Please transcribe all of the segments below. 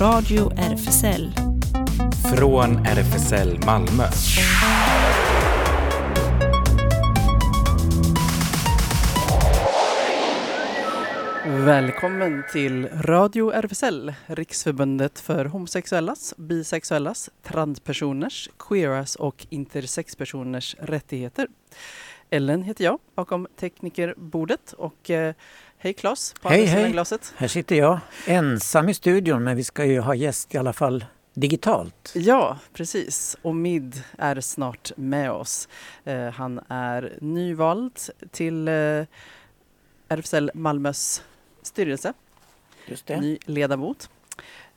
Radio RFSL. Från RFSL Malmö. Välkommen till Radio RFSL, Riksförbundet för homosexuellas, bisexuellas, transpersoners, queeras och intersexpersoners rättigheter. Ellen heter jag bakom teknikerbordet och eh, hej Claes på Hej, hej. glaset. Här sitter jag ensam i studion men vi ska ju ha gäst i alla fall digitalt. Ja, precis. Och Mid är snart med oss. Eh, han är nyvald till eh, RFSL Malmös styrelse. Just det. ny ledamot.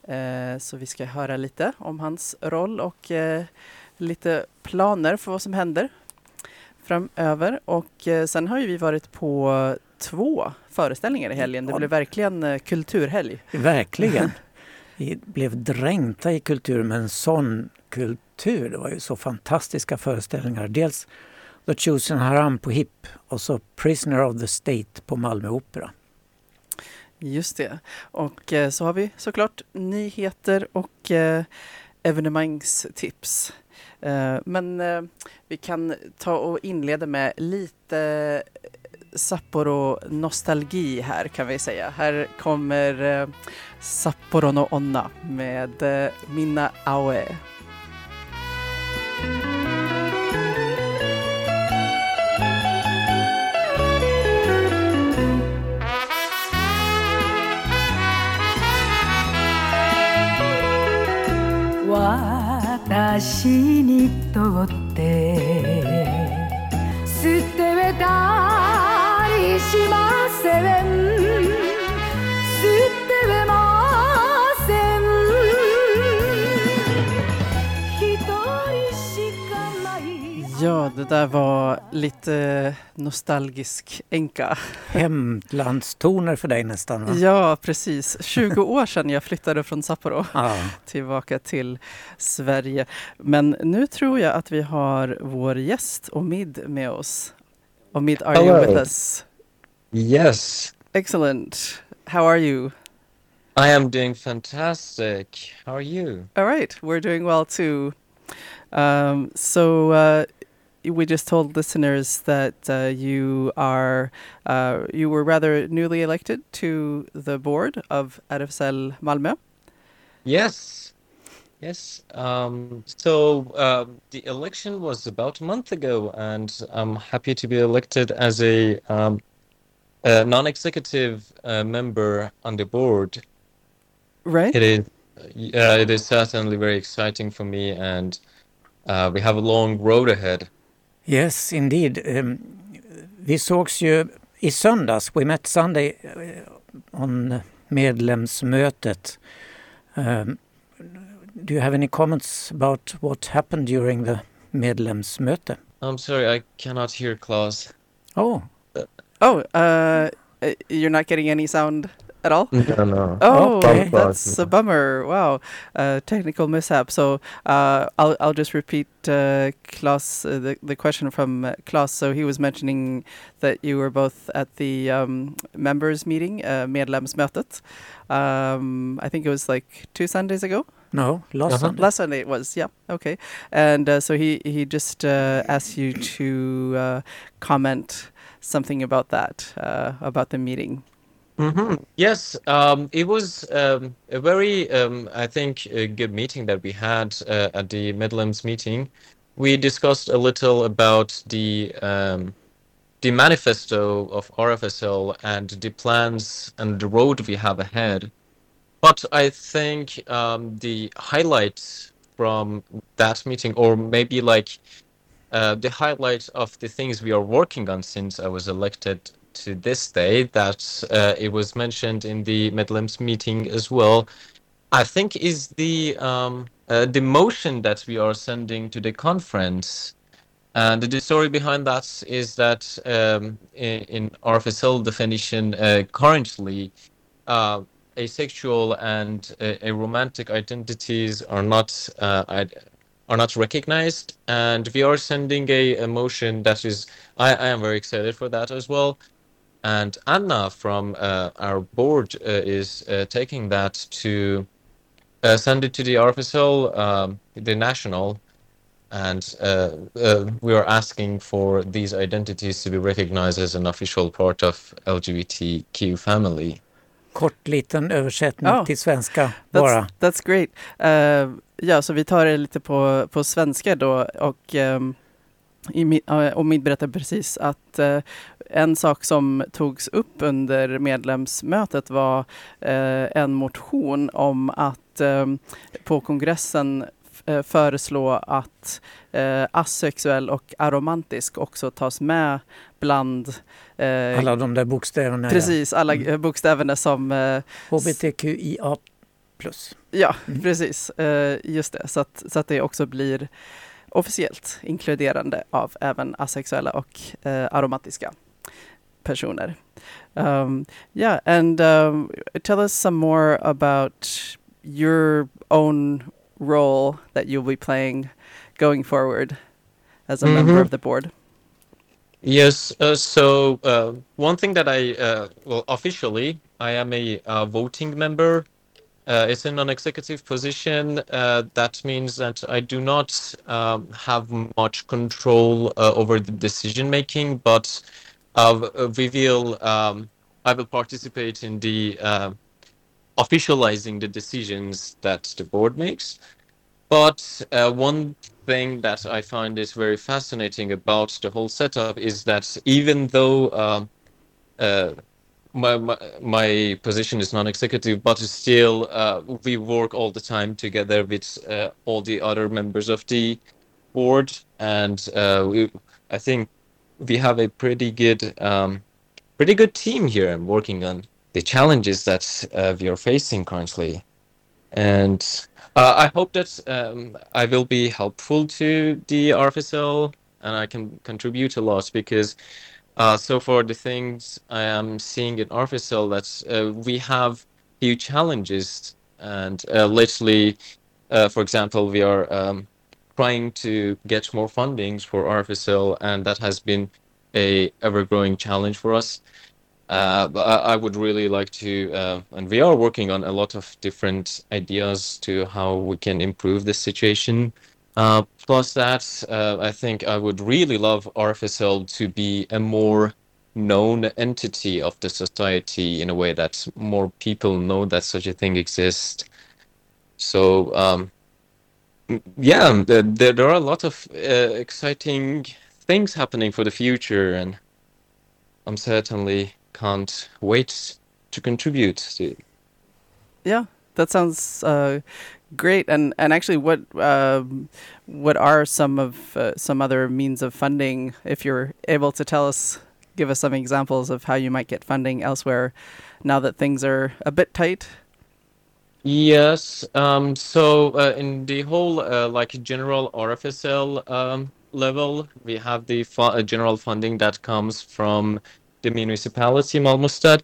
Eh, så vi ska höra lite om hans roll och eh, lite planer för vad som händer framöver. Och eh, sen har ju vi varit på två föreställningar i helgen. Det blev verkligen eh, kulturhelg. Verkligen. Vi blev dränkta i kultur med en sån kultur. Det var ju så fantastiska föreställningar. Dels The Chosen Haram på HIP och så Prisoner of the State på Malmö Opera. Just det. Och eh, så har vi såklart nyheter och eh, evenemangstips. Men vi kan ta och inleda med lite Sapporo-nostalgi här kan vi säga. Här kommer eh, Sapporo no Onna med eh, Minna Aoe. 私にとって捨てた det där var lite nostalgisk enka. Hemlandstoner för dig nästan va? Ja, precis. 20 år sedan jag flyttade från Sapporo. Ja. tillbaka till Sverige. Men nu tror jag att vi har vår gäst Omid med oss. Omid, are you Hello. with us? Yes, Excellent. How are you? I am doing fantastic. How are you? All right, we're doing well too. Um, so uh, we just told listeners that uh, you are uh, you were rather newly elected to the board of RFSL Malmö. Yes, yes. Um, so um, the election was about a month ago, and I'm happy to be elected as a, um, a non-executive uh, member on the board. Right? It is, uh, it is certainly very exciting for me, and uh, we have a long road ahead. Yes, indeed. Um, vi sågs ju i söndags, we met Sunday uh, on medlemsmötet. Um, do you have any comments about what happened during the medlemsmöte? I'm sorry, I cannot hear Klaus. Oh, Oh, uh, you're not getting any sound at all? No, no. Oh, Okay. that's a bummer. Wow, uh, technical mishap. So uh, I'll I'll just repeat uh, Klaus uh, the the question from uh, Klaus. So he was mentioning that you were both at the um, members meeting, uh, medlemsmötet. Um, I think it was like two Sundays ago. no, last Uh-huh. Sunday. Last Sunday it was. Yeah. Okay. And uh, so he he just uh, asked you to uh, comment something about that uh, about the meeting. Hmm Yes, um, it was um, a very, um, I think, a good meeting that we had uh, at the Midlands meeting. We discussed a little about the um, the manifesto of RFSL and the plans and the road we have ahead. But I think um, the highlights from that meeting, or maybe like uh, the highlight of the things we are working on since I was elected to this day, that uh, it was mentioned in the Midlands meeting as well, I think is the um, uh, the motion that we are sending to the conference. And the story behind that is that um, in, in RFSL definition, uh, currently, uh, asexual and uh, a romantic identities are not uh, are not recognized, and we are sending a, a motion that is. I, I am very excited for that as well. And Anna from uh, our board uh, is uh, taking that to uh, send it to the RFSL, um, the national, and uh, uh, we are asking for these identities to be recognized as an official part of LGBTQ family. Kort liten översättning Ja. till svenska That's, bara. that's great. Uh, ja, så vi tar det lite på, på svenska då. Och, um, i, uh, och Mid berättade precis att uh, en sak som togs upp under medlemsmötet var uh, en motion om att um, på kongressen eh, föreslå att uh, asexuell och aromantisk också tas med bland uh, Alla de där bokstäverna. precis alla Mm. eh, bokstäverna som uh, Ja. HBTQIA+. Ja, Mm. precis. Eh, just det. Så att, så att det också blir officiellt inkluderande av även asexuella och eh, aromatiska personer. Um, yeah, and um, tell us some more about your own role that you'll be playing going forward as a member Mhm. of the board. Yes. Uh, so uh, one thing that I uh, well officially I am a voting member. Uh, it's a non-executive position. Uh, that means that I do not um, have much control uh, over the decision making, but uh, we will. Um, I will participate in the uh, officializing the decisions that the board makes. But uh, one thing that I find is very fascinating about the whole setup is that even though um, uh, my, my my position is non-executive, but still uh, we work all the time together with uh, all the other members of the board, and uh, we, I think we have a pretty good um, pretty good team here working on the challenges that uh, we are facing currently, and uh, I hope that um, I will be helpful to the RFSL and I can contribute a lot because uh, so far the things I am seeing in RFSL that uh, we have huge challenges and uh, literally, uh, for example, we are um, trying to get more fundings for RFSL and that has been a ever-growing challenge for us. Uh, but I would really like to, uh, and we are working on a lot of different ideas to how we can improve this situation. Uh, plus that, uh, I think I would really love RFSL to be a more known entity of the society in a way that more people know that such a thing exists. So, um, yeah, there, there are a lot of uh, exciting things happening for the future, and I'm certainly can't wait to contribute to. Yeah, that sounds uh, great. And and actually, what um, what are some of uh, some other means of funding? If you're able to tell us, give us some examples of how you might get funding elsewhere, now that things are a bit tight. Yes. Um, so uh, in the whole uh, like general RFSL um, level, we have the fu- uh, general funding that comes from the municipality Malmöstad.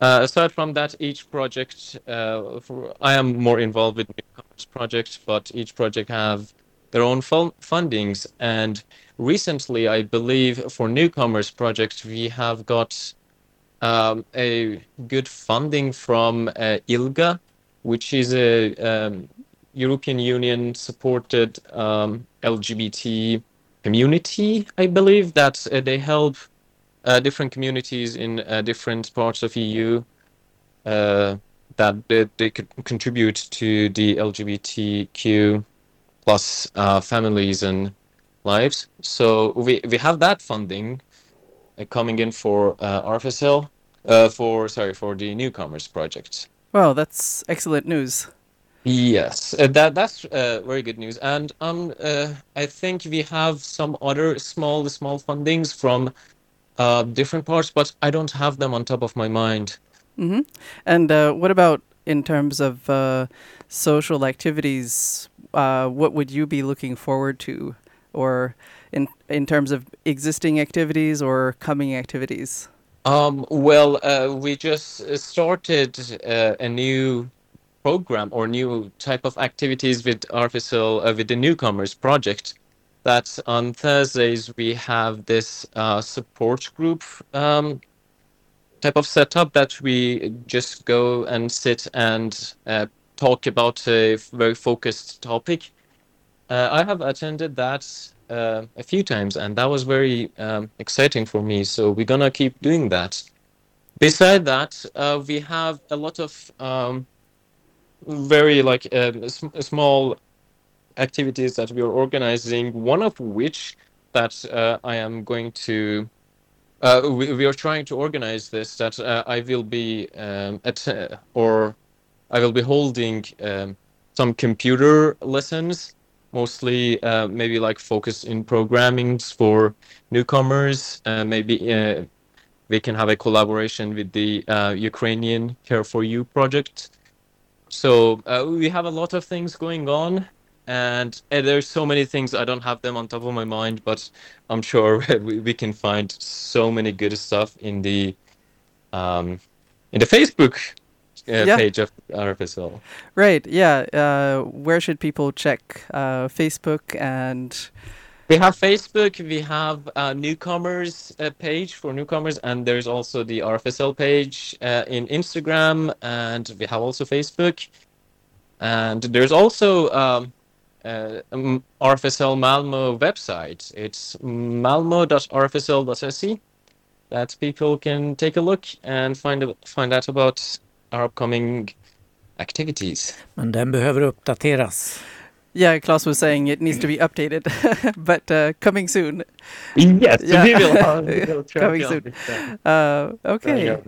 Uh, aside from that, each project, uh, for, I am more involved with newcomers projects, but each project have their own fun- fundings. And recently, I believe for newcomers projects, we have got um, a good funding from uh, ILGA, which is a um, European Union supported um, LGBT community, I believe, that uh, they help uh, different communities in uh, different parts of EU uh, that they, they could contribute to the LGBTQ plus uh, families and lives. So we, we have that funding coming in for RFSL, for sorry for the newcomers project. Wow, that's excellent news. Yes, uh, that that's uh, very good news. And um, uh, I think we have some other small small fundings from uh, different parts, but I don't have them on top of my mind. hmm And uh, what about in terms of uh, social activities? Uh, what would you be looking forward to, or in in terms of existing activities or coming activities? Um, well, uh, we just uh, started uh, a new program or new type of activities with RFSL uh, with the newcomers project. That on Thursdays we have this uh, support group um, type of setup that we just go and sit and uh, talk about a very focused topic. I have attended that uh, a few times, and that was very um, exciting for me. So we're gonna keep doing that. Beside that, uh, we have a lot of um, very like sm- small activities that we are organizing. One of which that uh, I am going to. Uh, we, we are trying to organize this that uh, I will be um, at uh, or I will be holding um, some computer lessons, mostly uh, maybe like focus in programming for newcomers. Uh, maybe uh, we can have a collaboration with the uh, Ukrainian Care for You project. So uh, we have a lot of things going on, and uh, there's so many things I don't have them on top of my mind, but I'm sure we, we can find so many good stuff in the um, in the Facebook Yeah. page of RFSL. Right. Yeah. Uh, where should people check uh, Facebook and? We have Facebook, we have a newcomers uh, page for newcomers, and there's also the RFSL page uh, in Instagram, and we have also Facebook. And there's also um, uh, um, RFSL Malmo website. It's malmo.rfsl.se that people can take a look and find find out about our upcoming activities. Men den behöver uppdateras. Yeah, Klaus was saying it needs to be updated, but uh, coming soon. Yes, Yeah. we will, uh, we will Coming soon. Uh, okay.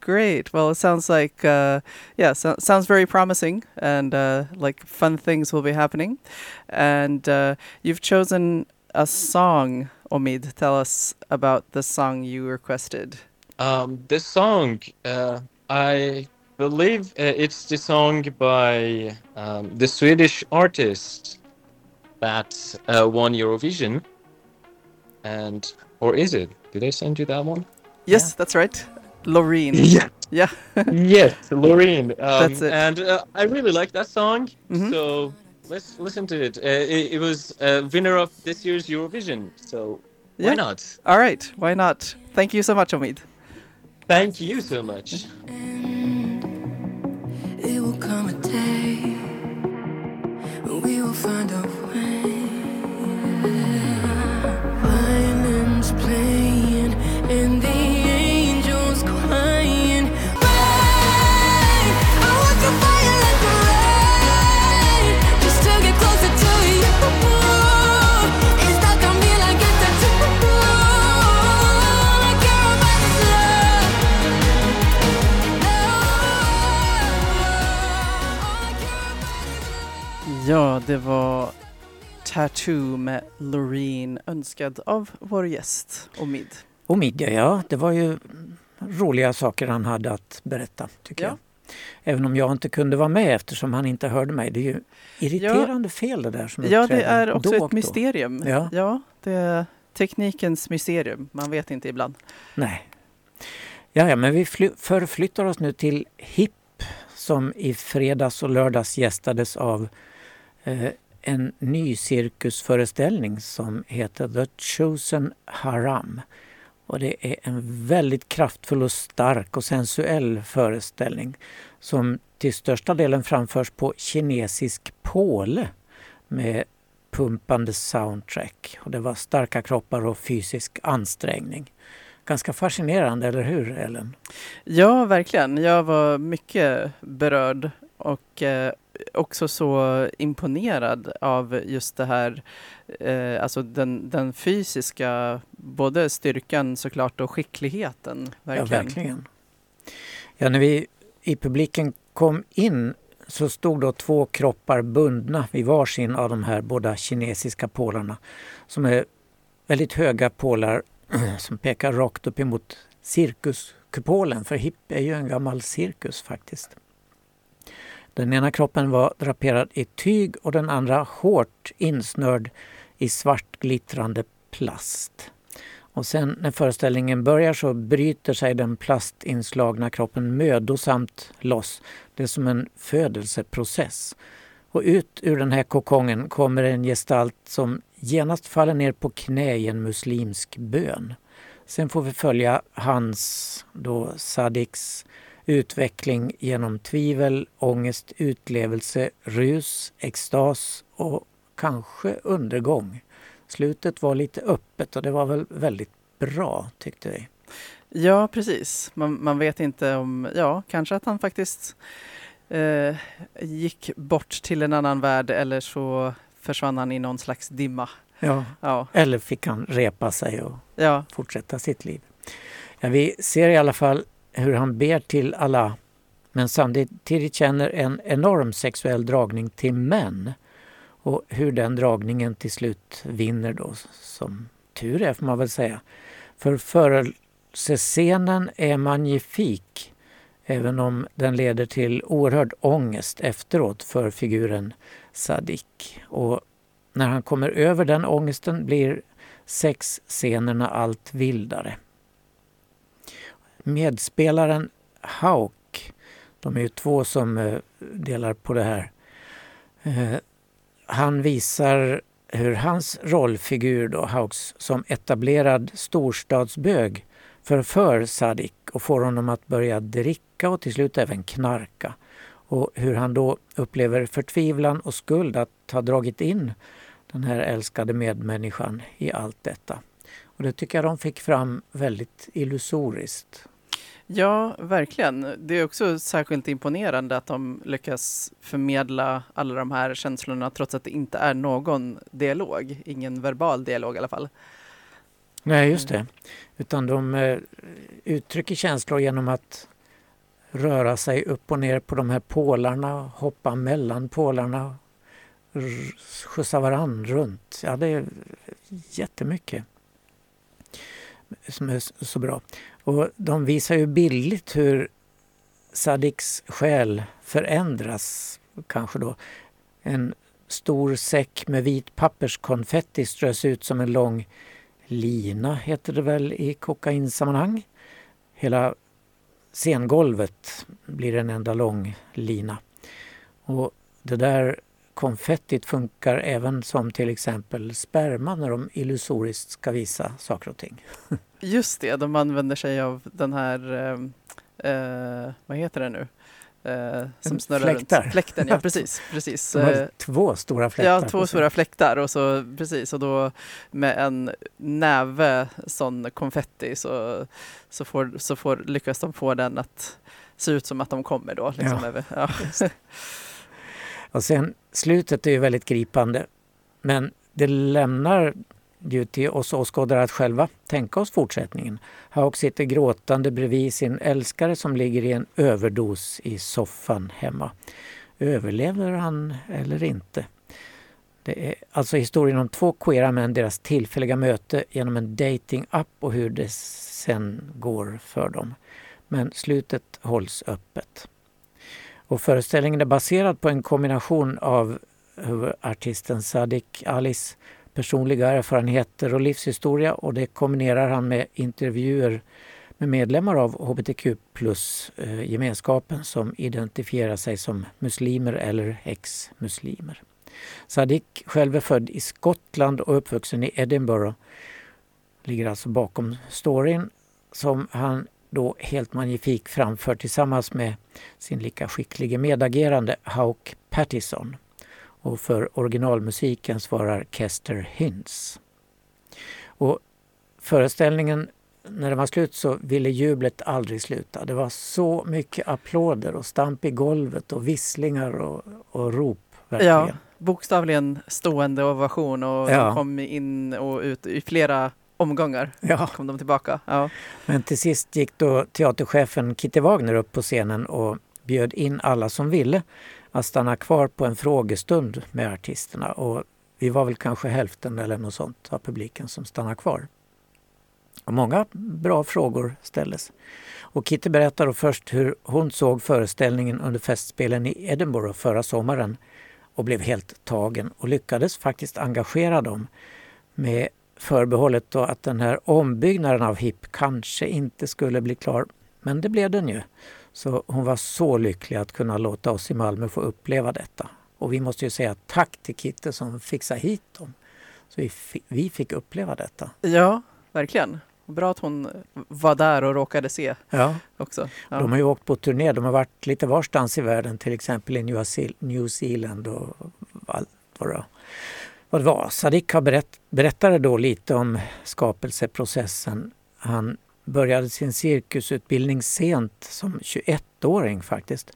Great. Well, it sounds like uh, yeah, so, sounds very promising, and uh, like fun things will be happening. And uh, you've chosen a song, Omid. Tell us about the song you requested. Um, this song, uh, I believe uh, it's the song by um, the Swedish artist that uh, won Eurovision. And, or is it? Did I send you that one? Yes, that's right. Loreen. Yeah. Yeah. yes, Loreen. Um, That's it. And uh, I really like that song. Mhm. So let's listen to it. Uh, it. It was uh, winner of this year's Eurovision. So why Yeah. not? All right. Why not? Thank you so much, Omid. Thank you so much. and the Ja, det var Tattoo med Loreen önskad av vår gäst Omid. Och midja, ja, det var ju roliga saker han hade att berätta tycker Ja. jag. Även om jag inte kunde vara med eftersom han inte hörde mig. Det är ju irriterande fel det där som Ja, det är också ett mysterium. Ja. ja, det är teknikens mysterium. Man vet inte ibland. Nej. Ja, ja, men vi fly- förflyttar oss nu till HIP som i fredags och lördags gästades av Eh, en ny cirkusföreställning som heter The Chosen Haram. Och det är en väldigt kraftfull och stark och sensuell föreställning som till största delen framförs på kinesisk påle med pumpande soundtrack. Och det var starka kroppar och fysisk ansträngning. Ganska fascinerande, eller hur Ellen? Ja, verkligen. Jag var mycket berörd och eh, också så imponerad av just det här, eh, alltså den, den fysiska, både styrkan såklart och skickligheten. Verkligen. Ja, verkligen. Ja, när vi i publiken kom in så stod då två kroppar bundna vid varsin av de här båda kinesiska pålarna som är väldigt höga pålar som pekar rakt upp emot cirkuskupolen, för hipp är ju en gammal cirkus faktiskt. Den ena kroppen var draperad i tyg och den andra hårt insnörd i svart glittrande plast. Och sen när föreställningen börjar så bryter sig den plastinslagna kroppen mödosamt loss. Det är som en födelseprocess. Och ut ur den här kokongen kommer en gestalt som genast faller ner på knä i en muslimsk bön. Sen får vi följa hans, då Sadiks, utveckling genom tvivel, ångest, utlevelse, rus, extas och kanske undergång. Slutet var lite öppet och det var väl väldigt bra tyckte vi. Ja, precis. Man, man vet inte om, ja, kanske att han faktiskt eh, gick bort till en annan värld eller så försvann han i någon slags dimma. Ja. Ja, Eller fick han repa sig och ja, fortsätta sitt liv. Ja, vi ser i alla fall hur han ber till Allah men samtidigt känner en enorm sexuell dragning till män. Och hur den dragningen till slut vinner då, som tur är får man väl säga. För förelsescenen är magnifik även om den leder till oerhörd ångest efteråt för figuren Sadik. Och när han kommer över den ångesten blir sexscenerna allt vildare. Medspelaren Hauk, de är ju två som eh, delar på det här. Eh, han visar hur hans rollfigur då, Hauks, som etablerad storstadsbög förför Sadik och får honom att börja dricka och till slut även knarka. Och hur han då upplever förtvivlan och skuld att ha dragit in den här älskade medmänniskan i allt detta. Och det tycker jag de fick fram väldigt illusoriskt ja, verkligen. Det är också särskilt imponerande att de lyckas förmedla alla de här känslorna trots att det inte är någon dialog, ingen verbal dialog i alla fall. Nej, just det. Utan de eh, uttrycker känslor genom att röra sig upp och ner på de här pålarna, hoppa mellan pålarna, skjutsa varann runt. Ja, det är jättemycket som är så bra. Och de visar ju billigt hur Sadiks själ förändras, kanske då. En stor säck med vit papperskonfetti strös ut som en lång lina, heter det väl i kokainsammanhang. Hela scengolvet blir en enda lång lina. Och det där konfettit funkar även som till exempel sperma när de illusoriskt ska visa saker och ting. Just det, de använder sig av den här, eh, eh, vad heter det nu? Eh, som snurrar fläktar. runt. Fläkten, ja precis. precis. De har Eh, två stora fläktar. Ja, två stora fläktar och så precis och då med en näve sån konfetti så, så, får, så får, lyckas de få den att se ut som att de kommer då. Liksom, Ja. över, ja. Och sen slutet är ju väldigt gripande. Men det lämnar ju till oss åskådare att själva tänka oss fortsättningen. Hauk sitter gråtande bredvid sin älskare som ligger i en överdos i soffan hemma. Överlever han eller inte? Det är alltså historien om två queera män, deras tillfälliga möte genom en dating-app och hur det sen går för dem. Men slutet hålls öppet. Och föreställningen är baserad på en kombination av artisten Sadik Alis personliga erfarenheter och livshistoria och det kombinerar han med intervjuer med medlemmar av hbtq plus-gemenskapen eh, som identifierar sig som muslimer eller ex-muslimer. Sadik själv är född i Skottland och uppvuxen i Edinburgh. Ligger alltså bakom storyn som han då helt magnifik framför tillsammans med sin lika skicklige medagerande Hauk Pattison. Och för originalmusiken svarar Kester Hintz. Och föreställningen, när den var slut så ville jublet aldrig sluta. Det var så mycket applåder och stamp i golvet och visslingar och, och rop. Verkligen. ja, bokstavligen stående ovation och Ja. kom in och ut i flera omgångar. Ja. Kom de tillbaka. Ja. Men till sist gick då teaterchefen Kitty Wagner upp på scenen och bjöd in alla som ville att stanna kvar på en frågestund med artisterna. Och vi var väl kanske hälften eller något sånt av publiken som stannade kvar. Och många bra frågor ställdes. Och Kitty berättar först hur hon såg föreställningen under festspelen i Edinburgh förra sommaren och blev helt tagen och lyckades faktiskt engagera dem med förbehållet då att den här ombyggnaden av HIP kanske inte skulle bli klar. Men det blev den ju. Så hon var så lycklig att kunna låta oss i Malmö få uppleva detta. Och vi måste ju säga tack till Kitte som fixade hit dem. Så vi vi fick uppleva detta. ja, verkligen. Bra att hon var där och råkade se Ja, också. Ja. de har ju åkt på turné. De har varit lite varstans i världen, till exempel i New Zealand och allt vad det, vad det var. Sadiq har berätt, berättade då lite om skapelseprocessen. Han började sin cirkusutbildning sent, som 21-åring faktiskt.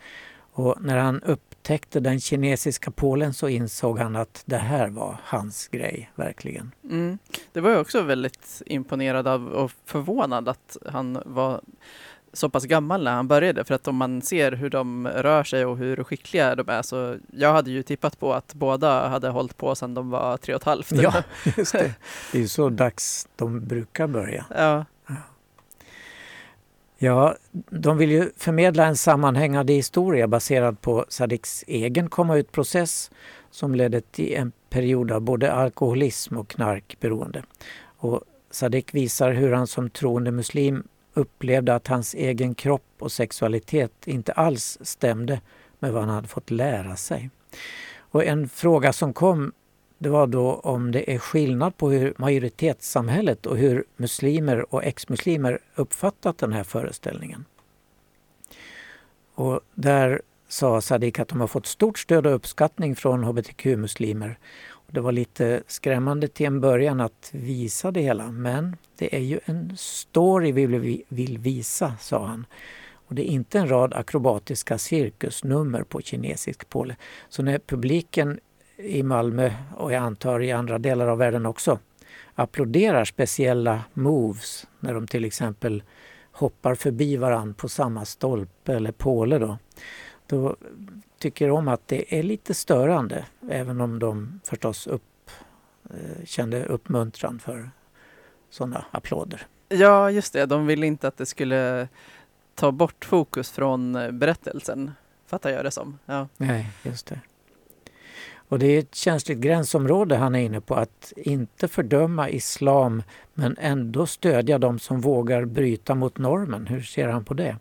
Och när han upptäckte den kinesiska Polen så insåg han att det här var hans grej, verkligen. Mm. Det var jag också väldigt imponerad av och förvånad att han var så pass gammal när han började. För att om man ser hur de rör sig och hur skickliga de är så jag hade ju tippat på att båda hade hållit på sedan de var tre och ett halvt. Ja, just det. Det är ju så dags de brukar börja. ja. Ja, de vill ju förmedla en sammanhängande historia baserad på Sadiks egen komma ut-process som ledde till en period av både alkoholism och knarkberoende. Och Sadik visar hur han som troende muslim upplevde att hans egen kropp och sexualitet inte alls stämde med vad han hade fått lära sig. Och en fråga som kom det var då om det är skillnad på hur majoritetssamhället och hur muslimer och exmuslimer uppfattat den här föreställningen. Och där sa Sadiq att de har fått stort stöd och uppskattning från hbtq-muslimer. Det var lite skrämmande till en början att visa det hela men det är ju en story vi vill- vill visa, sa han. Och det är inte en rad akrobatiska cirkusnummer på kinesisk påle. Så när publiken i Malmö och jag antar i andra delar av världen också applåderar speciella moves när de till exempel hoppar förbi varann på samma stolpe eller påle då. Då tycker de att det är lite störande även om de förstås upp, eh, kände uppmuntran för sådana applåder. ja, just det. De ville inte att det skulle ta bort fokus från eh, berättelsen. Fattar jag det som. Ja. Nej, just det. Och det är ett känsligt gränsområde han är inne på, att inte fördöma islam men ändå stödja de som vågar bryta mot normen. Hur ser han på det?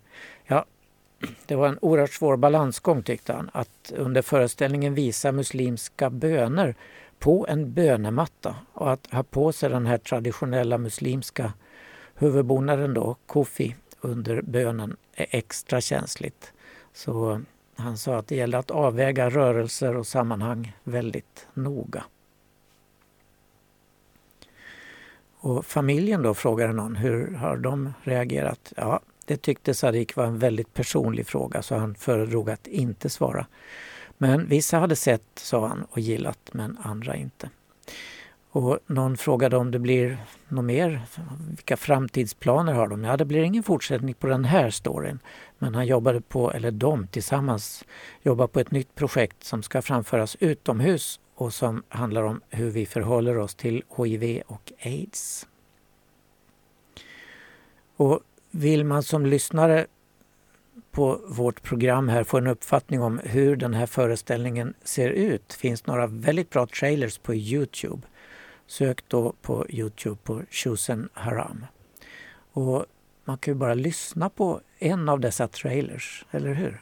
Det var en oerhört svår balansgång tyckte han, att under föreställningen visa muslimska böner på en bönematta och att ha på sig den här traditionella muslimska huvudbonaden då, kofi, under bönen är extra känsligt. Så han sa att det gäller att avväga rörelser och sammanhang väldigt noga. Och familjen då, frågade någon, hur har de reagerat? Ja, det tyckte Sadiq var en väldigt personlig fråga så han föredrog att inte svara. Men vissa hade sett, sa han, och gillat, men andra inte. Och någon frågade om det blir något mer, vilka framtidsplaner har de? Ja, det blir ingen fortsättning på den här storyn. Men han jobbade på, eller de tillsammans, jobbar på ett nytt projekt som ska framföras utomhus och som handlar om hur vi förhåller oss till HIV och AIDS. Och vill man som lyssnare på vårt program här få en uppfattning om hur den här föreställningen ser ut finns några väldigt bra trailers på Youtube. Sök då på Youtube på Shusen Haram. Och man kan ju bara lyssna på en av dessa trailers, eller hur?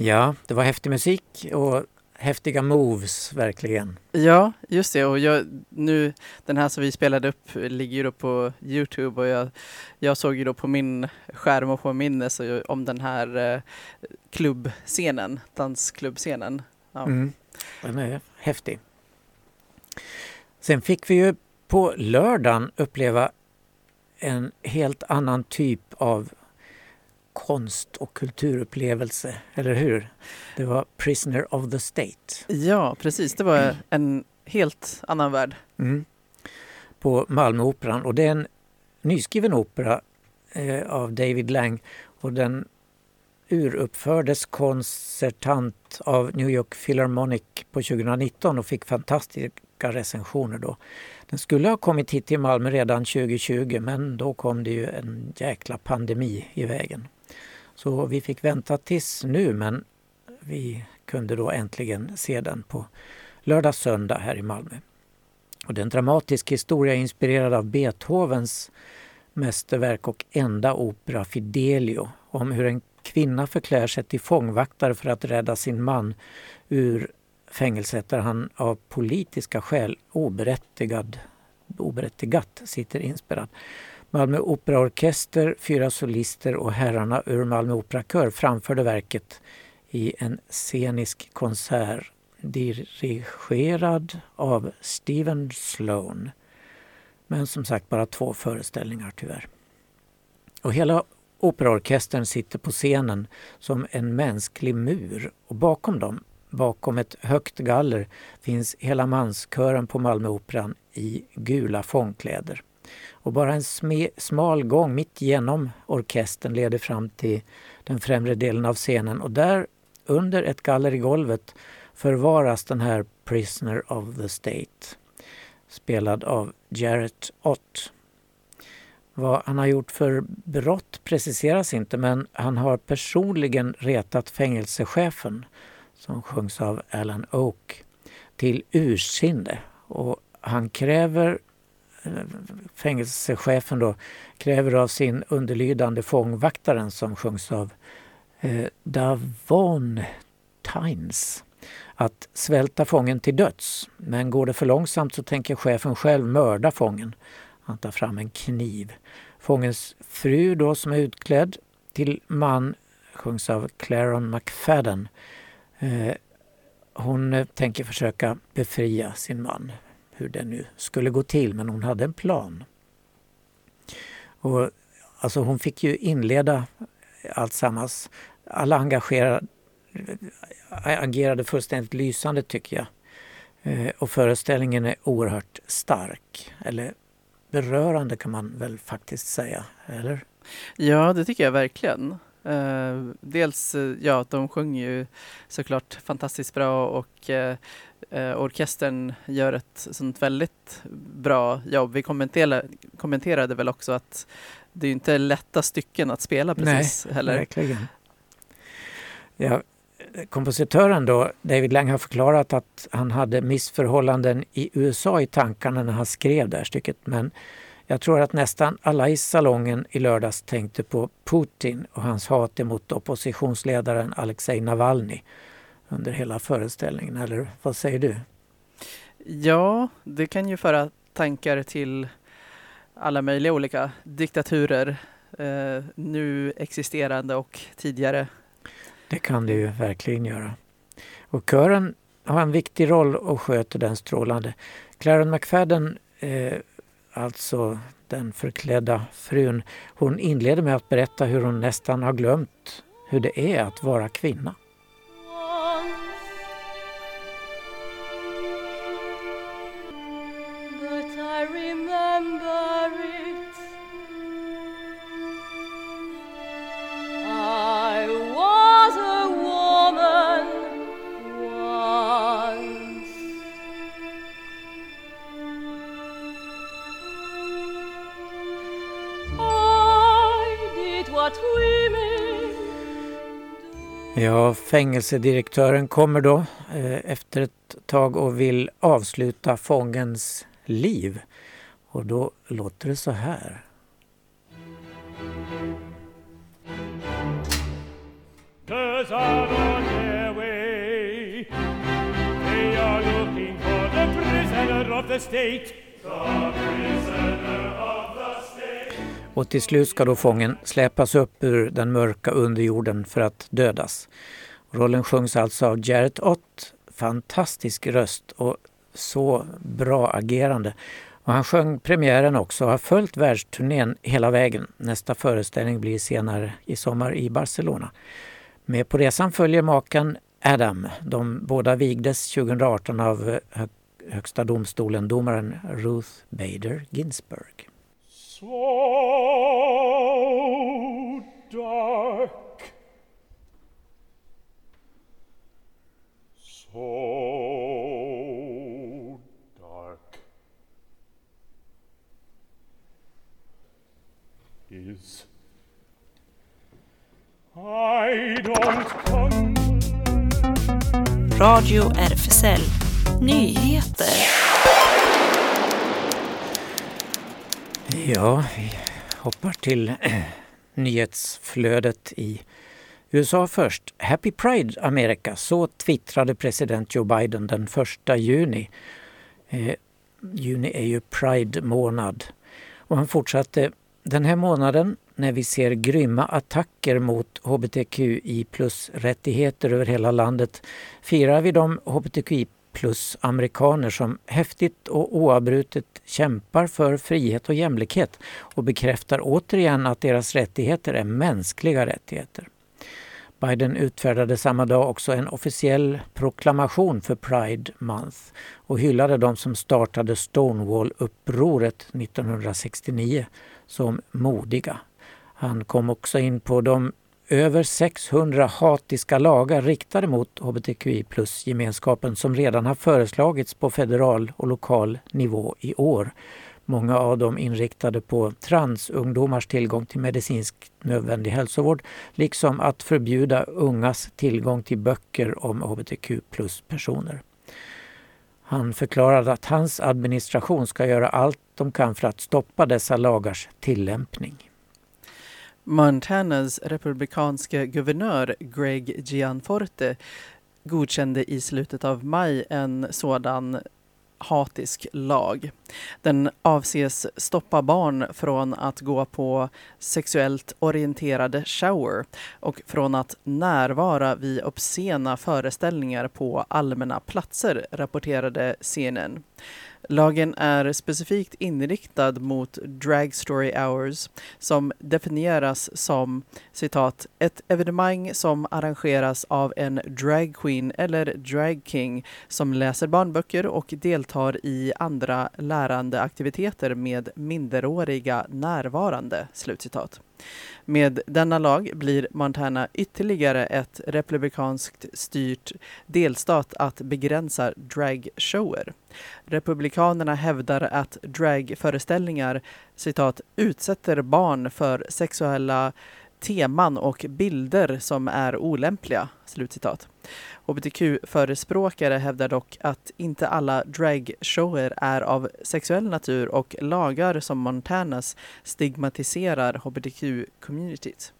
Ja, det var häftig musik och häftiga moves verkligen. Ja, just det. Och jag, nu, den här som vi spelade upp ligger ju då på Youtube och jag, jag såg ju då på min skärm och på minne så om den här eh, klubbscenen, dansklubbscenen. Ja. Mm. Den är häftig. Sen fick vi ju på lördagen uppleva en helt annan typ av konst och kulturupplevelse, eller hur? Det var Prisoner of the State. ja, precis. Det var en helt annan värld. Mm. På Malmöoperan och det är en nyskriven opera eh, av David Lang och den uruppfördes konsertant av New York Philharmonic på 2019 och fick fantastiska recensioner då. Den skulle ha kommit hit till Malmö redan 2020 men då kom det ju en jäkla pandemi i vägen. Så vi fick vänta tills nu men vi kunde då äntligen se den på lördag söndag här i Malmö. Och det är en dramatisk historia inspirerad av Beethovens mästerverk och enda opera Fidelio om hur en kvinna förklär sig till fångvaktare för att rädda sin man ur fängelset där han av politiska skäl oberättigad, oberättigat sitter inspärrad. Malmö Operaorkester, fyra solister och herrarna ur Malmö Operakör framförde verket i en scenisk konsert dirigerad av Steven Sloan. Men som sagt bara två föreställningar tyvärr. Och hela operaorkestern sitter på scenen som en mänsklig mur och bakom dem, bakom ett högt galler, finns hela manskören på Malmöoperan i gula fångkläder. Och bara en sme, smal gång mitt genom orkestern leder fram till den främre delen av scenen och där under ett galler i golvet förvaras den här Prisoner of the State spelad av Jarrett Ott. Vad han har gjort för brott preciseras inte men han har personligen retat fängelsechefen som sjungs av Alan Oak till ursinne och han kräver fängelsechefen då kräver av sin underlydande fångvaktaren som sjungs av eh, Davon Tynes att svälta fången till döds. Men går det för långsamt så tänker chefen själv mörda fången. Han tar fram en kniv. Fångens fru då som är utklädd till man sjungs av Claron McFadden. Eh, hon eh, tänker försöka befria sin man. Hur det nu skulle gå till, men hon hade en plan. Och, alltså hon fick ju inleda allt sammans. Alla engagerade agerade fullständigt lysande tycker jag. Eh, och föreställningen är oerhört stark. Eller berörande kan man väl faktiskt säga, eller? Ja, det tycker jag verkligen. Eh, dels, eh, ja, de sjunger ju såklart fantastiskt bra och eh, uh, orkestern gör ett sånt väldigt bra jobb. Vi kommenterade, kommenterade väl också att det är inte lätta stycken att spela precis Nej, heller. verkligen. Ja, kompositören då, David Lang har förklarat att han hade missförhållanden i USA i tankarna när han skrev det här stycket. Men jag tror att nästan alla i salongen i lördags tänkte på Putin och hans hat emot oppositionsledaren Alexej Navalny under hela föreställningen. Eller vad säger du? Ja, det kan ju föra tankar till alla möjliga olika diktaturer, eh, nu existerande och tidigare det kan det ju verkligen göra. Och kören har en viktig roll och sköter den strålande. Claren McFadden, eh, alltså den förklädda frun, hon inleder med att berätta hur hon nästan har glömt hur det är att vara kvinna. Fängelsedirektören kommer då eh, efter ett tag och vill avsluta fångens liv. Och då låter det så här. Cause I'm on their way They are looking for the prisoner of the state The prisoner of the state Och till slut ska då fången släpas upp ur den mörka underjorden för att dödas. Rollen sjungs alltså av Jarrett Ott. Fantastisk röst och så bra agerande. Och han sjöng premiären också och har följt världsturnén hela vägen. Nästa föreställning blir senare i sommar i Barcelona. Med på resan följer maken Adam. De båda vigdes 2018 av Högsta domstolen, domaren Ruth Bader Ginsburg. So dark So dark. Is I don't come Radio RFSL Nyheter. Ja, vi hoppar till nyhetsflödet i USA först. Happy Pride America, så twittrade president Joe Biden den 1 juni. Eh, juni är ju Pride-månad. Och han fortsatte den här månaden när vi ser grymma attacker mot hbtqi plus-rättigheter över hela landet firar vi de hbtqi plus-amerikaner som häftigt och oavbrutet kämpar för frihet och jämlikhet och bekräftar återigen att deras rättigheter är mänskliga rättigheter. Biden utfärdade samma dag också en officiell proklamation för Pride Month och hyllade de som startade Stonewall-upproret 1969 som modiga. Han kom också in på de över 600 hatiska lagar riktade mot hbtqi plus-gemenskapen som redan har föreslagits på federal och lokal nivå i år. Många av dem inriktade på transungdomars tillgång till medicinskt nödvändig hälsovård liksom att förbjuda ungas tillgång till böcker om hbtq plus-personer. Han förklarade att hans administration ska göra allt de kan för att stoppa dessa lagars tillämpning. Montanas republikanske guvernör Greg Gianforte godkände i slutet av maj en sådan hatisk lag. Den avses stoppa barn från att gå på sexuellt orienterade shower och från att närvara vid obscena föreställningar på allmänna platser, rapporterade CNN. Lagen är specifikt inriktad mot drag story hours som definieras som citat ett evenemang som arrangeras av en dragqueen eller dragking som läser barnböcker och deltar i andra lärande aktiviteter med minderåriga närvarande. Slutcitat. Med denna lag blir Montana ytterligare ett republikanskt styrt delstat att begränsa dragshower. Republikanerna hävdar att dragföreställningar citat, utsätter barn för sexuella teman och bilder som är olämpliga. Slutcitat. Hbtq-förespråkare hävdar dock att inte alla dragshower är av sexuell natur och lagar som Montanas stigmatiserar hbtq-communityt.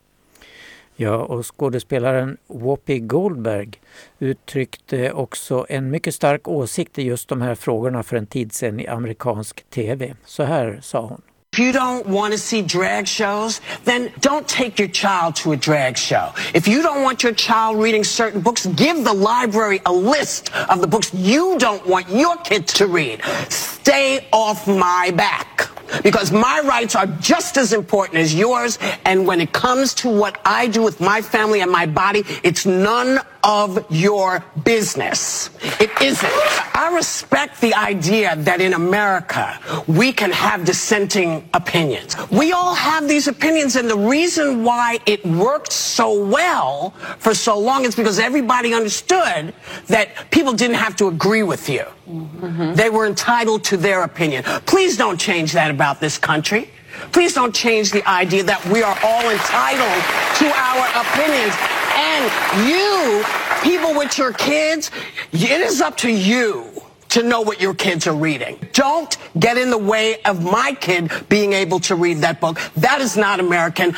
Ja, och skådespelaren Whoopi Goldberg uttryckte också en mycket stark åsikt i just de här frågorna för en tid sedan i amerikansk tv. Så här sa hon. If you don't want to see drag shows, then don't take your child to a drag show. If you don't want your child reading certain books, give the library a list of the books you don't want your kid to read. Stay off my back. Because my rights are just as important as yours. And when it comes to what I do with my family and my body, it's none of your business. It isn't. I respect the idea that in America we can have dissenting opinions. We all have these opinions, and the reason why it worked so well for so long is because everybody understood that people didn't have to agree with you. Mm-hmm. They were entitled to their opinion. Please don't change that about this country. Please don't change the idea that we are all entitled to our opinions. And you, people with your kids, it is up to you to know what your kids are reading. Don't get in the way of my kid being able to read that book. That is not American.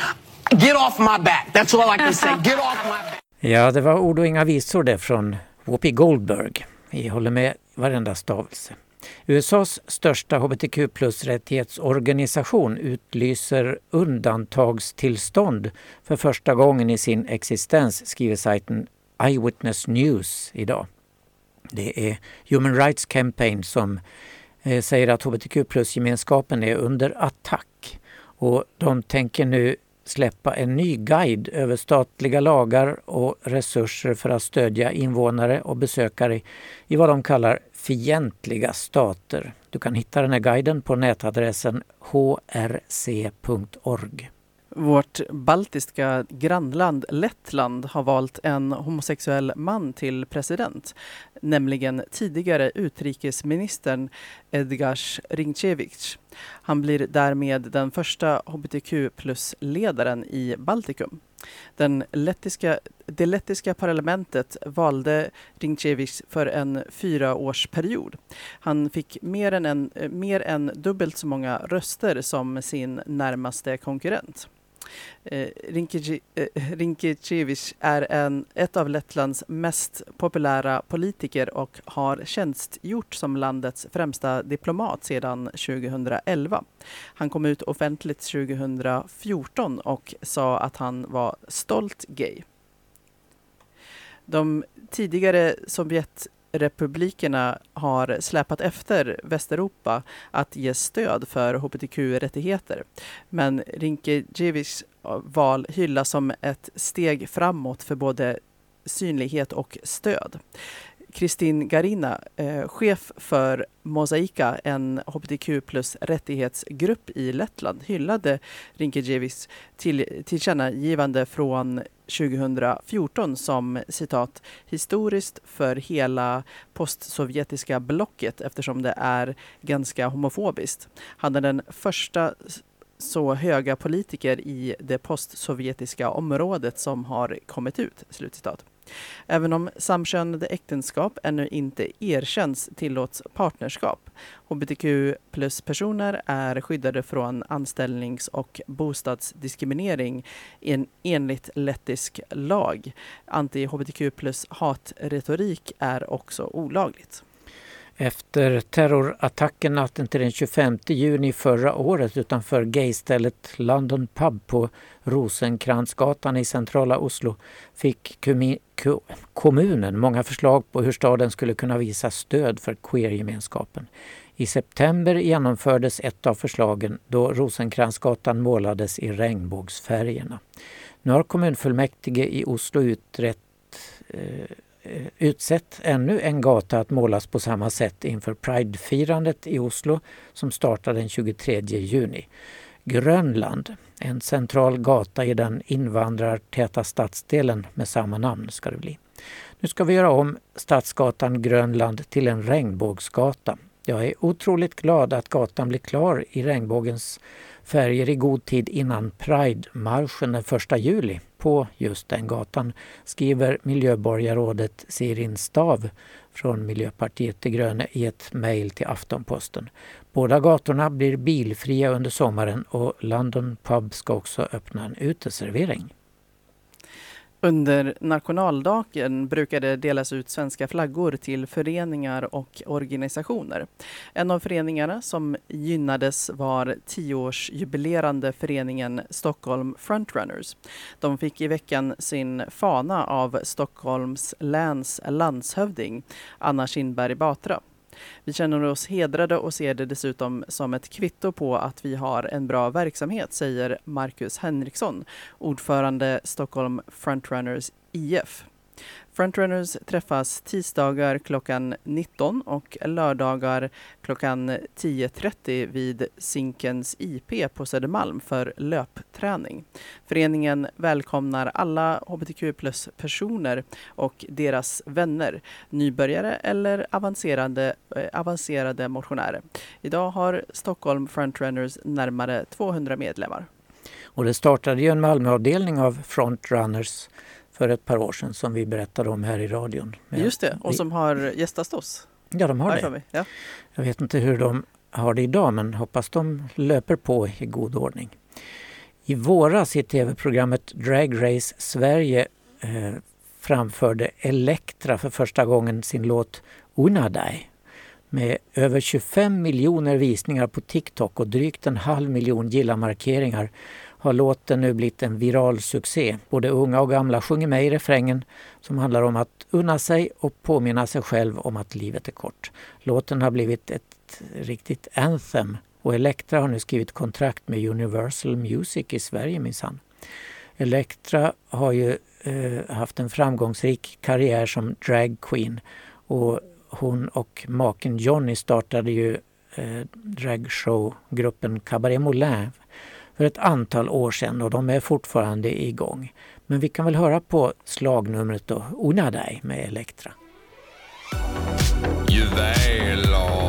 Get off my back. That's all I can say. Get off my back. Ja, det var ord och inga visor det från Whoopi Goldberg. Vi håller med varenda stavelse. USAs största hbtq plus-rättighetsorganisation utlyser undantagstillstånd för första gången i sin existens, skriver sajten Eyewitness News idag. Det är Human Rights Campaign som eh, säger att hbtq plus-gemenskapen är under attack. Och de tänker nu släppa en ny guide över statliga lagar och resurser för att stödja invånare och besökare i vad de kallar fientliga stater. Du kan hitta den här guiden på nätadressen hrc.org. Vårt baltiska grannland Lettland har valt en homosexuell man till president, nämligen tidigare utrikesministern Edgars Rinkevich. Han blir därmed den första hbtq plus-ledaren i Baltikum. Den lettiska, det lettiska parlamentet valde Ringcevic för en fyraårsperiod. Han fick mer än, en, mer än dubbelt så många röster som sin närmaste konkurrent. Eh, Rinkeci- eh, är en, ett av Lettlands mest populära politiker och har tjänstgjort som landets främsta diplomat sedan 2011. Han kom ut offentligt 2014 och sa att han var stolt gay. De tidigare Sovjet republikerna har släpat efter Västeuropa att ge stöd för hbtq-rättigheter. Men Rinkevics val hyllas som ett steg framåt för både synlighet och stöd. Kristin Garina, eh, chef för Mosaika, en hbtq plus rättighetsgrupp i Lettland, hyllade Rinkevics till, tillkännagivande från 2014 som citat historiskt för hela postsovjetiska blocket eftersom det är ganska homofobiskt. Han är den första så höga politiker i det postsovjetiska området som har kommit ut. Slutcitat. Även om samkönade äktenskap ännu inte erkänns tillåts partnerskap. Hbtq plus-personer är skyddade från anställnings och bostadsdiskriminering en, enligt lettisk lag. Anti-hbtq plus hatretorik är också olagligt. Efter terrorattacken natten till den 25 juni förra året utanför gaystället London Pub på Rosenkransgatan i centrala Oslo fick kommunen många förslag på hur staden skulle kunna visa stöd för queergemenskapen. I september genomfördes ett av förslagen då Rosenkransgatan målades i regnbågsfärgerna. Nu har kommunfullmäktige i Oslo utrett eh, Eh, utsett ännu en gata att målas på samma sätt inför Pridefirandet i Oslo som startar den 23 juni. Grönland, en central gata i den invandrartäta stadsdelen med samma namn ska det bli. Nu ska vi göra om Stadsgatan Grönland till en regnbågsgata. Jag är otroligt glad att gatan blir klar i regnbågens färger i god tid innan Pride-marschen den 1 juli på just den gatan, skriver miljöborgarrådet Sirin Stav från Miljöpartiet de gröna i ett mejl till Aftonposten. Båda gatorna blir bilfria under sommaren och London Pub ska också öppna en uteservering. Under nationaldagen brukar det delas ut svenska flaggor till föreningar och organisationer. En av föreningarna som gynnades var tioårsjubilerande föreningen Stockholm Frontrunners. De fick i veckan sin fana av Stockholms läns landshövding Anna Kinberg Batra. Vi känner oss hedrade och ser det dessutom som ett kvitto på att vi har en bra verksamhet, säger Marcus Henriksson, ordförande Stockholm Frontrunners IF. Frontrunners träffas tisdagar klockan 19 och lördagar klockan 10.30 vid Zinkens IP på Södermalm för löpträning. Föreningen välkomnar alla hbtq plus-personer och deras vänner, nybörjare eller avancerade, eh, avancerade motionärer. Idag har Stockholm Frontrunners närmare 200 medlemmar. Och det startade ju en Malmöavdelning av Frontrunners för ett par år sedan som vi berättade om här i radion. Just det, och som har gästat oss. Ja, de har det. Ja. Jag vet inte hur de har det idag men hoppas de löper på i god ordning. I våras i tv-programmet Drag Race Sverige eh, framförde Elektra för första gången sin låt Unadai. Med över 25 miljoner visningar på TikTok och drygt en halv miljon gilla-markeringar har låten nu blivit en viral succé. Både unga och gamla sjunger med i refrängen som handlar om att unna sig och påminna sig själv om att livet är kort. Låten har blivit ett riktigt anthem och Elektra har nu skrivit kontrakt med Universal Music i Sverige minsann. Elektra har ju eh, haft en framgångsrik karriär som dragqueen och hon och maken Johnny startade ju eh, dragshowgruppen Cabaret Moulin för ett antal år sedan och de är fortfarande igång. Men vi kan väl höra på slagnumret då, Unadai med Elektra. Juveler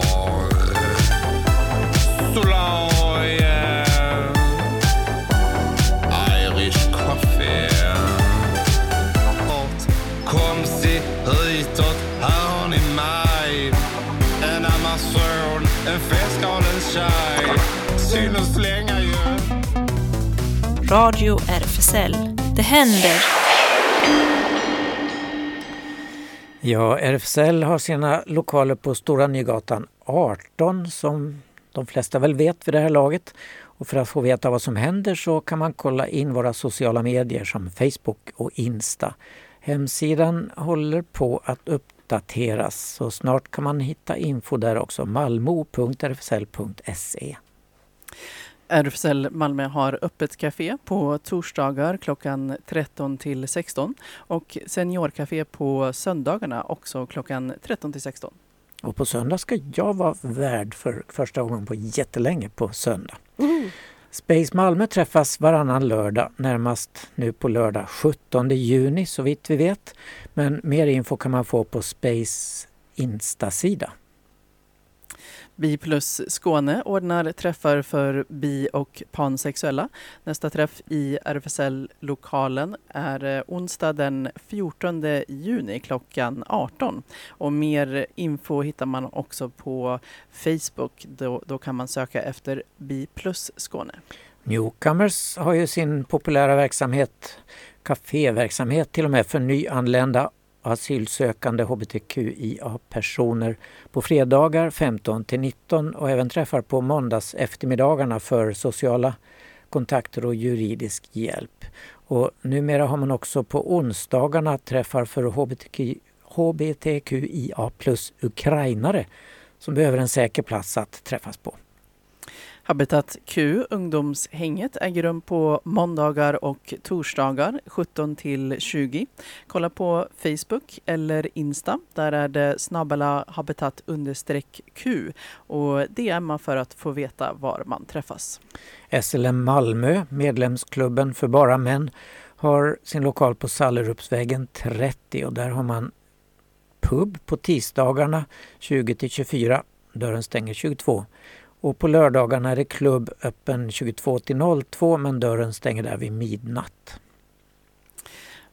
Radio RFSL. Det händer. Ja, RFSL har sina lokaler på Stora Nygatan 18 som de flesta väl vet vid det här laget. Och för att få veta vad som händer så kan man kolla in våra sociala medier som Facebook och Insta. Hemsidan håller på att uppdateras så snart kan man hitta info där också. malmo.rfsl.se RFSL Malmö har öppet café på torsdagar klockan 13 till 16 och seniorcafé på söndagarna också klockan 13 till 16. Och på söndag ska jag vara värd för första gången på jättelänge på söndag. Space Malmö träffas varannan lördag, närmast nu på lördag 17 juni så vitt vi vet. Men mer info kan man få på Space Insta-sida. Bi plus Skåne ordnar träffar för bi och pansexuella. Nästa träff i RFSL-lokalen är eh, onsdag den 14 juni klockan 18. Och mer info hittar man också på Facebook. Då, då kan man söka efter Bi plus Skåne. Newcomers har ju sin populära verksamhet, kaféverksamhet till och med för nyanlända asylsökande hbtqia-personer på fredagar 15 till 19 och även träffar på måndags eftermiddagarna för sociala kontakter och juridisk hjälp. Och numera har man också på onsdagarna träffar för HBTQ, hbtqia plus ukrainare som behöver en säker plats att träffas på. Habitat Q, ungdomshänget, äger rum på måndagar och torsdagar 17 till 20. Kolla på Facebook eller Insta. Där är det snabbala habitat understreck Q och DMa för att få veta var man träffas. SLM Malmö, medlemsklubben för bara män, har sin lokal på Sallerupsvägen 30 och där har man pub på tisdagarna 20 till 24. Dörren stänger 22. Och på lördagarna är det klubb öppen 22 till 02 men dörren stänger där vid midnatt.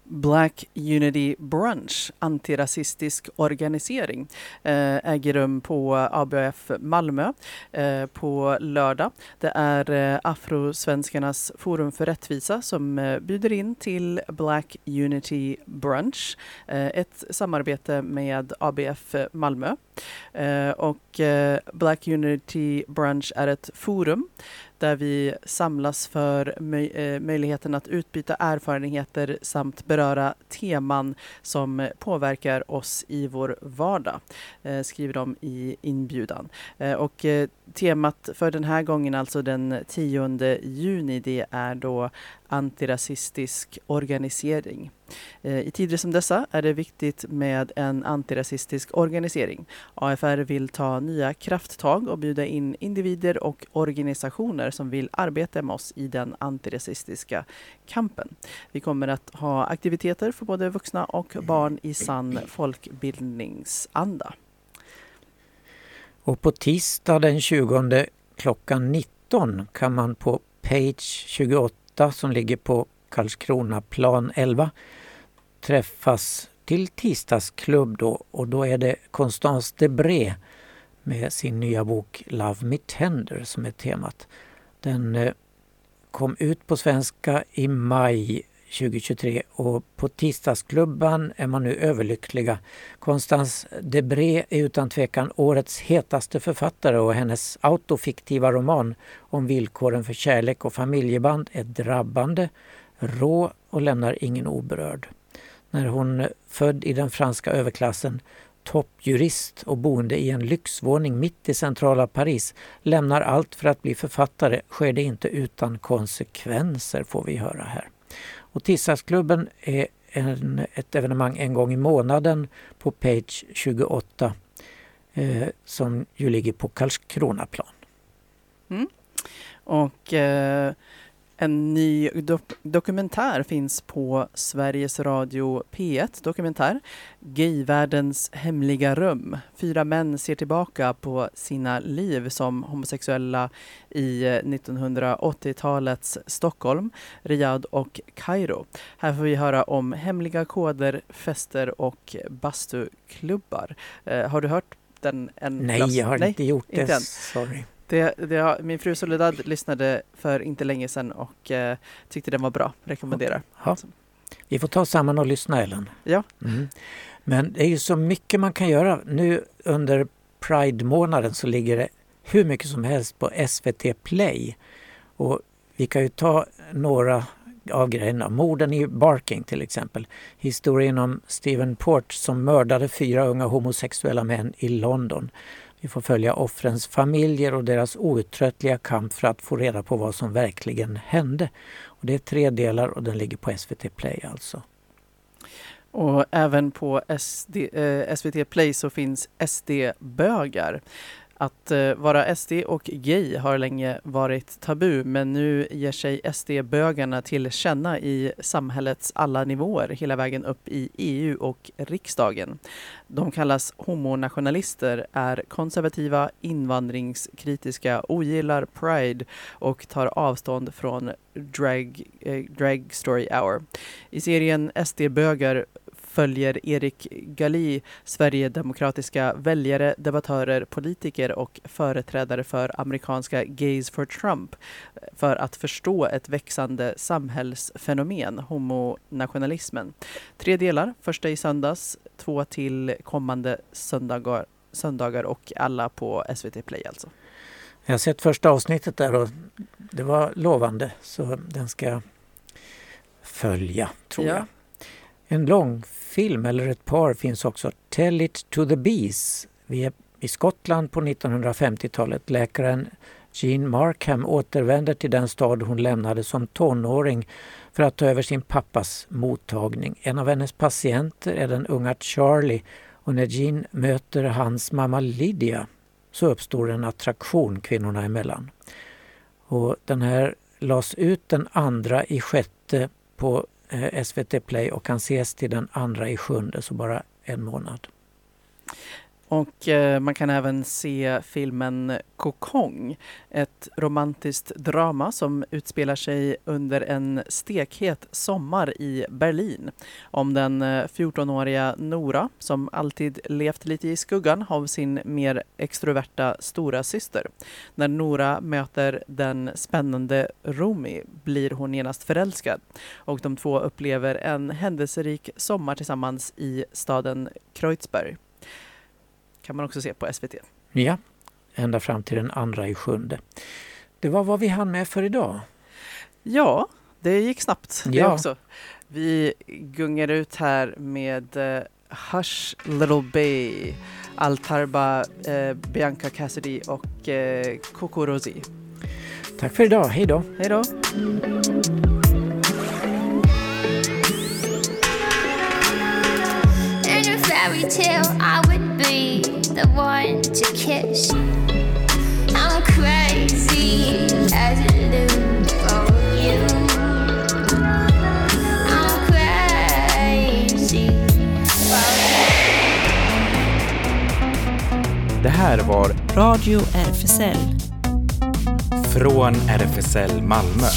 Black Unity Brunch, antirasistisk organisering, eh, äger rum på ABF Malmö eh, på lördag. Det är eh, Afrosvenskarnas forum för rättvisa som bjuder in till Black Unity Brunch, ett samarbete med ABF Malmö. Och Black Unity Brunch är ett forum där vi samlas för möj eh, möjligheten att utbyta erfarenheter samt beröra teman som påverkar oss i vår vardag, eh, skriver de i inbjudan. Eh, och temat för den här gången, alltså den 10 juni, det är då antirasistisk organisering. Eh, I tider som dessa är det viktigt med en antirasistisk organisering. AFR vill ta nya krafttag och bjuda in individer och organisationer som vill arbeta med oss i den antirasistiska kampen. Vi kommer att ha aktiviteter för både vuxna och barn i sann folkbildningsanda. Och på tisdag den 20 klockan 19 kan man på Page 28 som ligger på Karlskronaplan 11 träffas till tisdagsklubb då och då är det Constance Debré med sin nya bok Love Me Tender som är temat. Den eh, kom ut på svenska i maj 2023 och på tisdagsklubban är man nu överlyckliga. Constance Debré är utan tvekan årets hetaste författare och hennes autofiktiva roman om villkoren för kärlek och familjeband är drabbande, rå och lämnar ingen oberörd. När hon, född i den franska överklassen, toppjurist och boende i en lyxvåning mitt i centrala Paris, lämnar allt för att bli författare sker det inte utan konsekvenser får vi höra här. Och Tisdagsklubben är en, ett evenemang en gång i månaden på Page 28 eh, som ju ligger på Karlskronaplan. Mm. Och eh, en ny dok dokumentär finns på Sveriges Radio P1 Dokumentär. Gayvärldens hemliga rum. Fyra män ser tillbaka på sina liv som homosexuella i 1980-talets Stockholm, Riyadh och Kairo. Här får vi höra om hemliga koder, fester och bastuklubbar. Eh, har du hört den? En Nej, klass? jag har Nej, inte gjort det. inte. Sorry. Det, det, min fru Soledad lyssnade för inte länge sedan och eh, tyckte den var bra. Rekommenderar. Ja. Vi får ta samman och lyssna Ellen. Ja. Mm. Men det är ju så mycket man kan göra. Nu under Pride-månaden så ligger det hur mycket som helst på SVT Play. Och vi kan ju ta några av grejerna. Morden i Barking till exempel. Historien om Stephen Port som mördade fyra unga homosexuella män i London. Vi får följa offrens familjer och deras outtröttliga kamp för att få reda på vad som verkligen hände. Och det är tre delar och den ligger på SVT Play alltså. Och även på SD, eh, SVT Play så finns SD-bögar. Att eh, vara SD och gay har länge varit tabu men nu ger sig SD-bögarna till känna i samhällets alla nivåer hela vägen upp i EU och riksdagen. De kallas homonationalister, är konservativa, invandringskritiska, ogillar Pride och tar avstånd från drag, eh, drag Story Hour. I serien SD-bögar följer Erik Gali Sverigedemokratiska väljare, debattörer, politiker och företrädare för amerikanska Gays for Trump för att förstå ett växande samhällsfenomen, homonationalismen. Tre delar, första i söndags, två till kommande söndagar, söndagar och alla på SVT Play alltså. Jag har sett första avsnittet där och det var lovande så den ska följa tror Ja. jag. En film eller ett par finns också. Tell it to the bees. Vi är i Skottland på 1950-talet. Läkaren Jean Markham återvänder till den stad hon lämnade som tonåring för att ta över sin pappas mottagning. En av hennes patienter är den unga Charlie och när Jean möter hans mamma Lydia så uppstår en attraktion kvinnorna emellan. Och den här lades ut den andra i sjätte på Eh, SVT Play och kan ses till den andra i sjunde, så bara en månad. Och eh, man kan även se filmen Kokong, ett romantiskt drama som utspelar sig under en stekhet sommar i Berlin. Om den eh, 14-åriga Nora som alltid levt lite i skuggan av sin mer extroverta stora syster. När Nora möter den spännande Rumi blir hon genast förälskad och de två upplever en händelserik sommar tillsammans i staden Kreuzberg kan man också se på SVT. Ja, ända fram till den andra i sjunde. Det var vad vi hann med för idag. Ja, det gick snabbt det Ja. också. Vi gungar ut här med eh, Hush Little Bay, Altarba, eh, Bianca Cassidy och eh, Coco Rosie. Tack för idag, hej då! Hej då! Fairy tale, I would be the one to kiss. I'm crazy as a loon for you. I'm crazy for Det här var Radio RFSL. Från RFSL Malmö.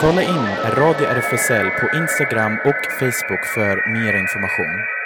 Kolla in Radio RFSL på Instagram och Facebook för mer information.